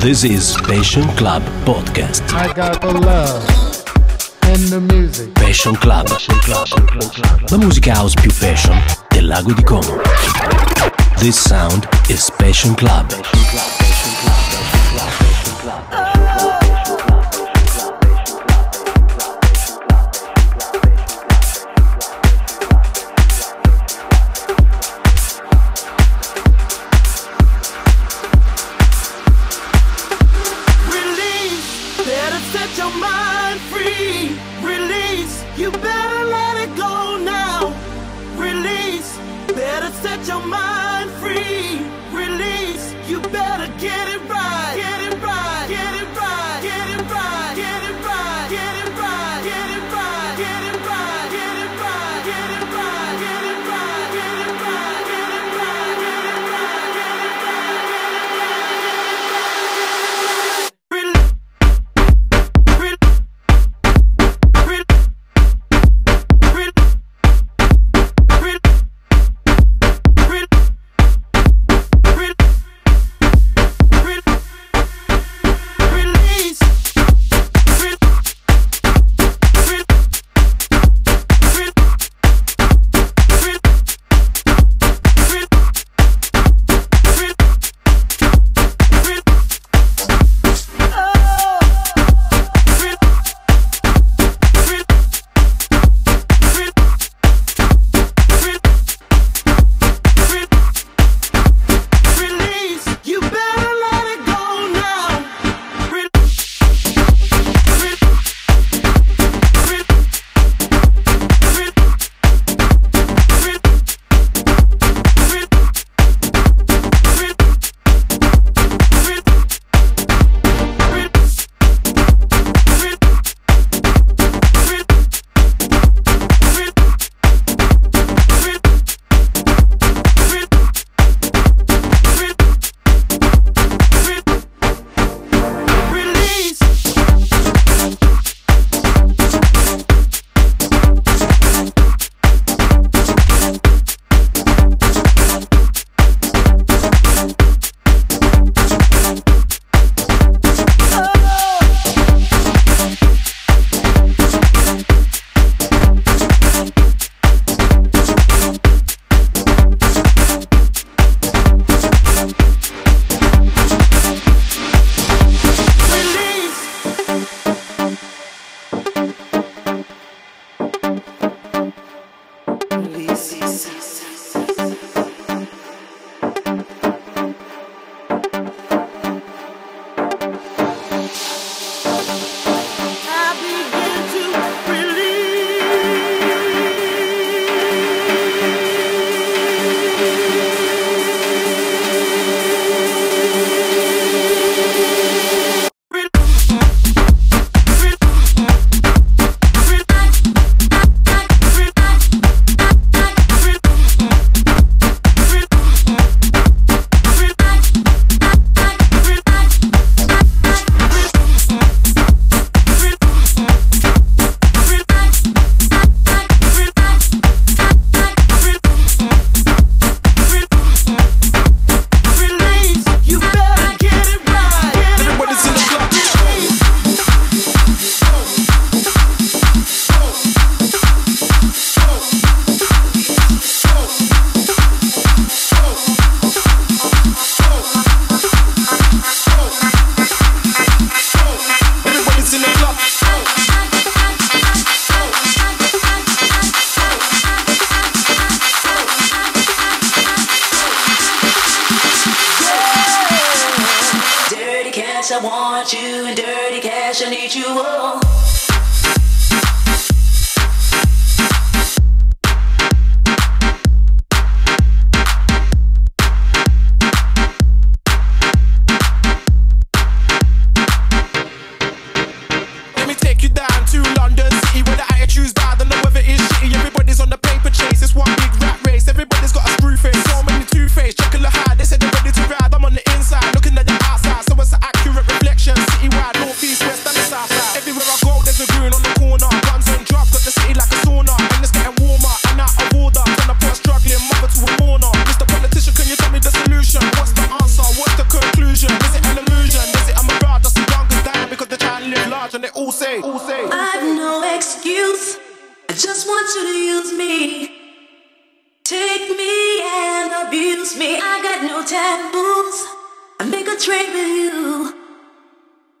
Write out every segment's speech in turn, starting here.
This is Passion Club Podcast. I got the love and the music. Passion Club. La musica house più passion del lago di Como. This sound is Passion Club. Everywhere I go, abuse me. I got no taboos. I make a trade with you.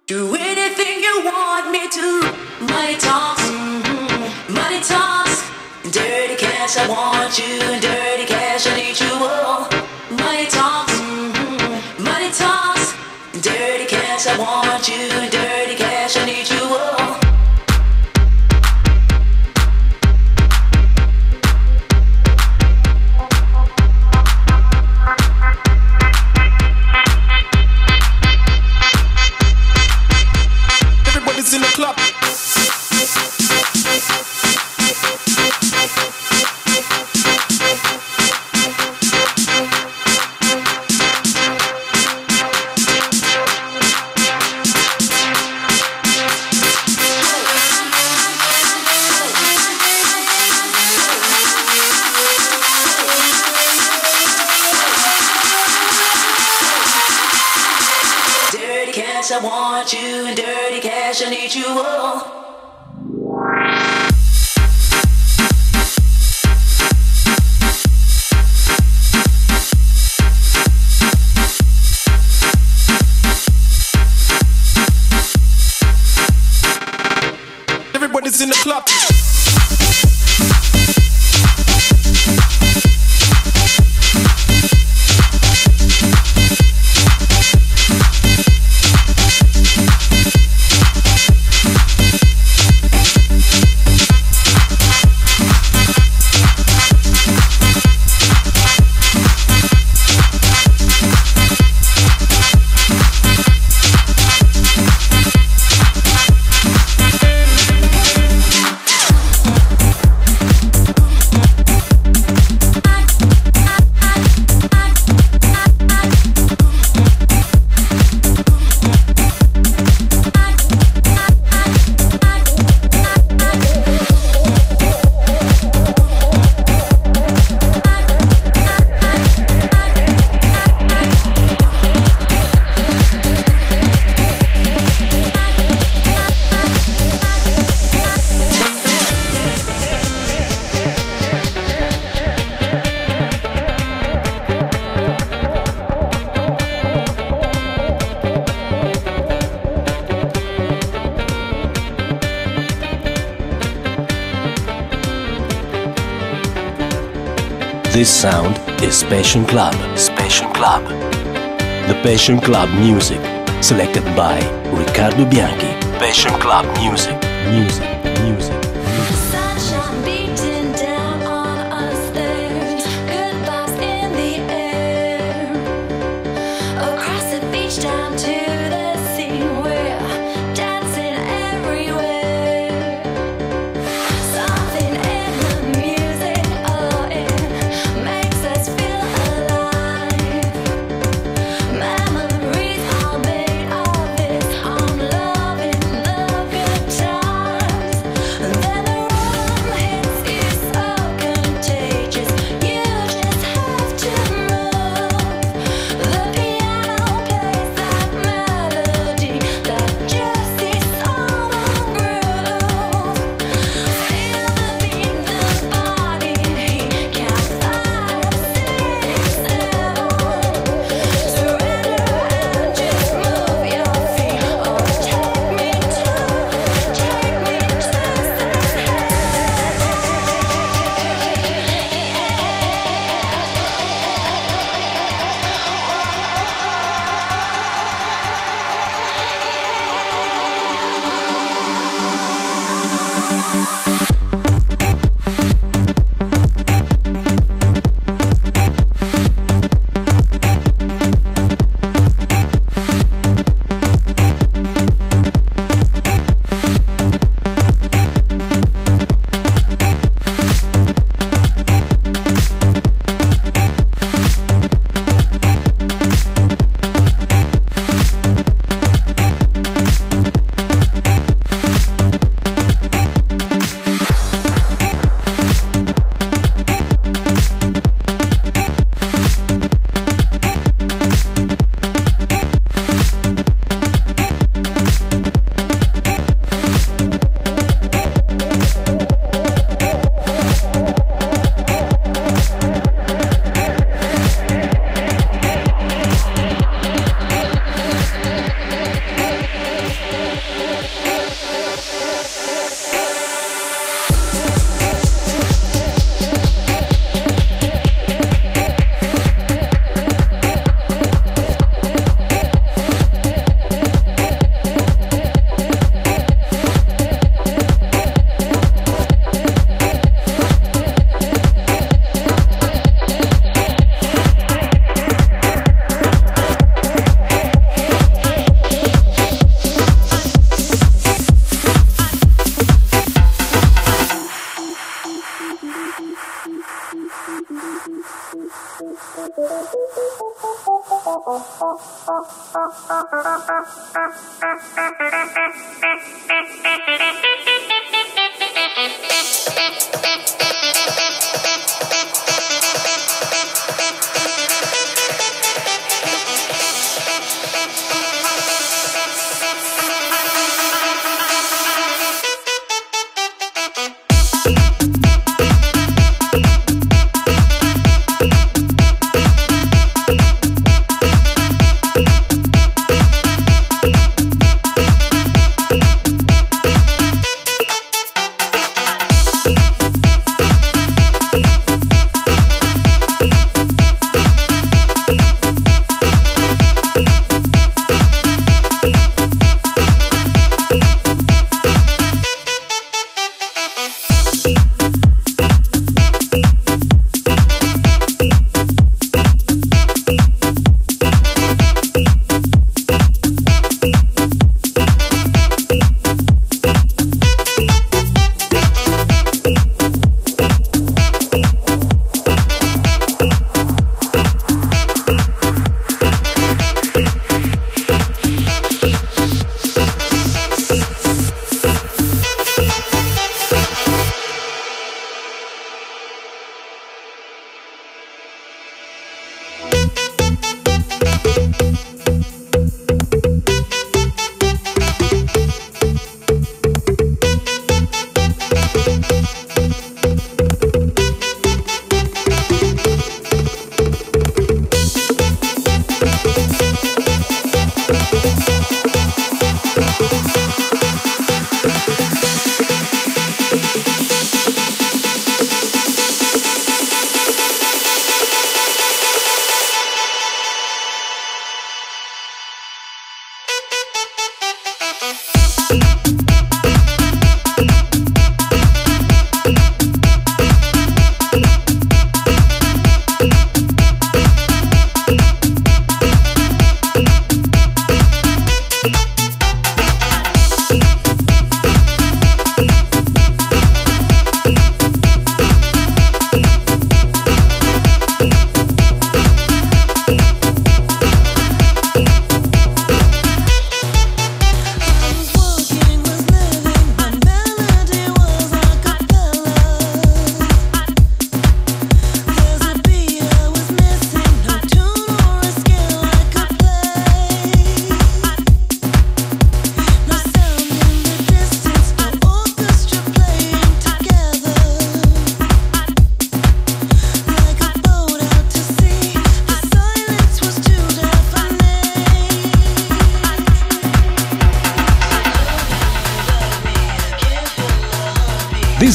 Do anything you want me to. Money talks, mm-hmm. money talks. Dirty cash, I want you. Dirty cash, I need you. Oh, money talks, mm-hmm. money talks. Dirty cash, I want you. Dirty I want you, in dirty cash, I need you. Oh. This sound is Passion Club. Passion Club. The Passion Club music, selected by Riccardo Bianchi. Passion Club music, music,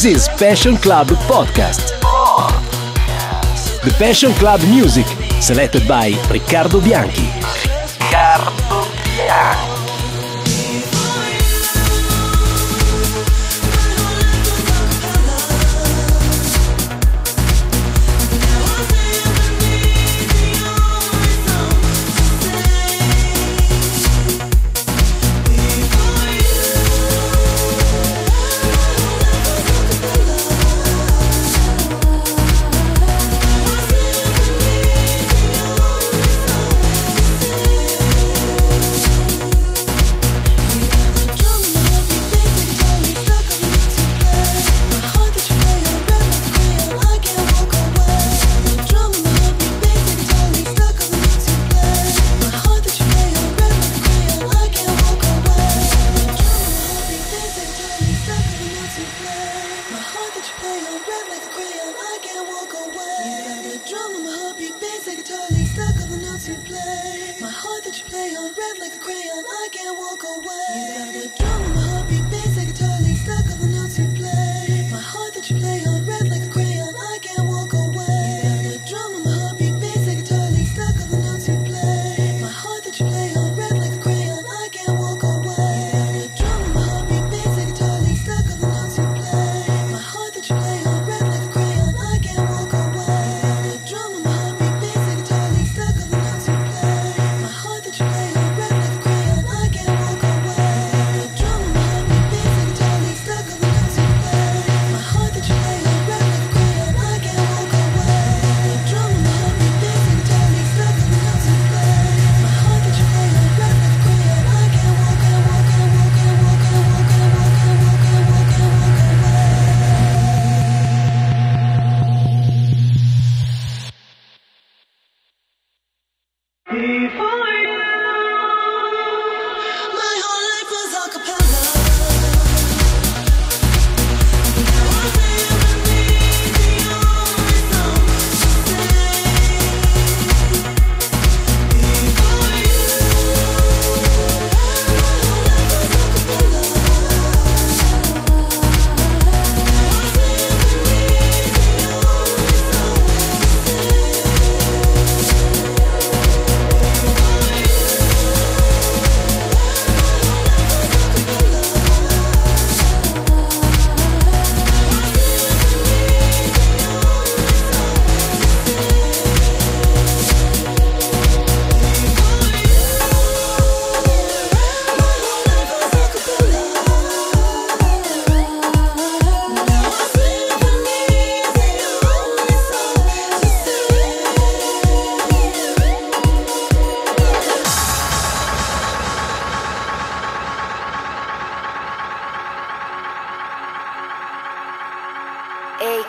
This is Passion Club Podcast. The Passion Club music, selected by Riccardo Bianchi. Riccardo Bianchi.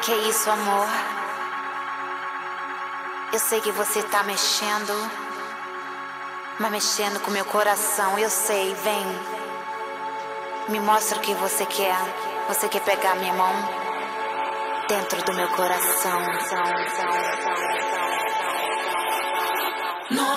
Que isso, amor? Eu sei que você tá mexendo, mas mexendo com meu coração, eu sei, vem. Me mostra o que você quer. Você quer pegar minha mão dentro do meu coração. No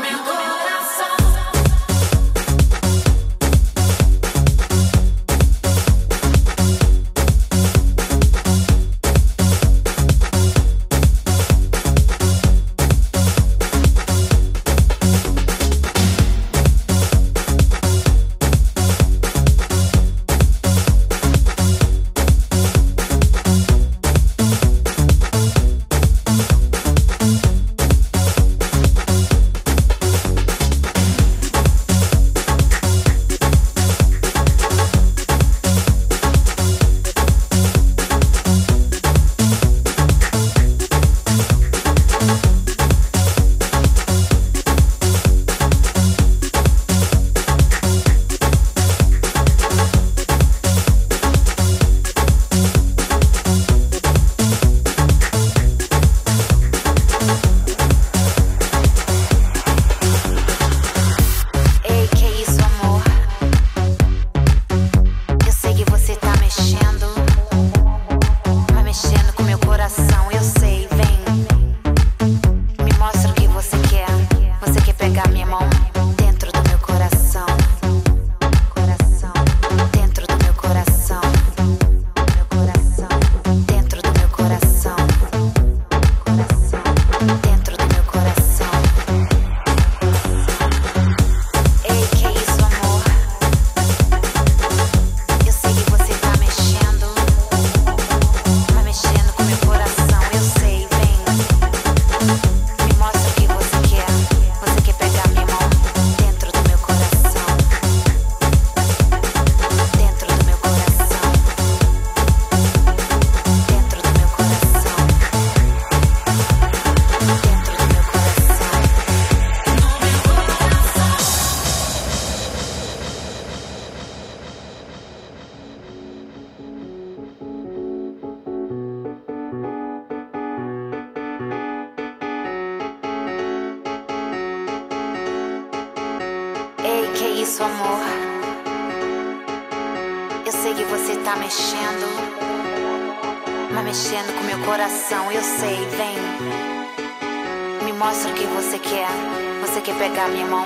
Que isso, amor? Eu sei que você tá mexendo, mas mexendo com meu coração, eu sei, vem. Me mostra o que você quer. Você quer pegar minha mão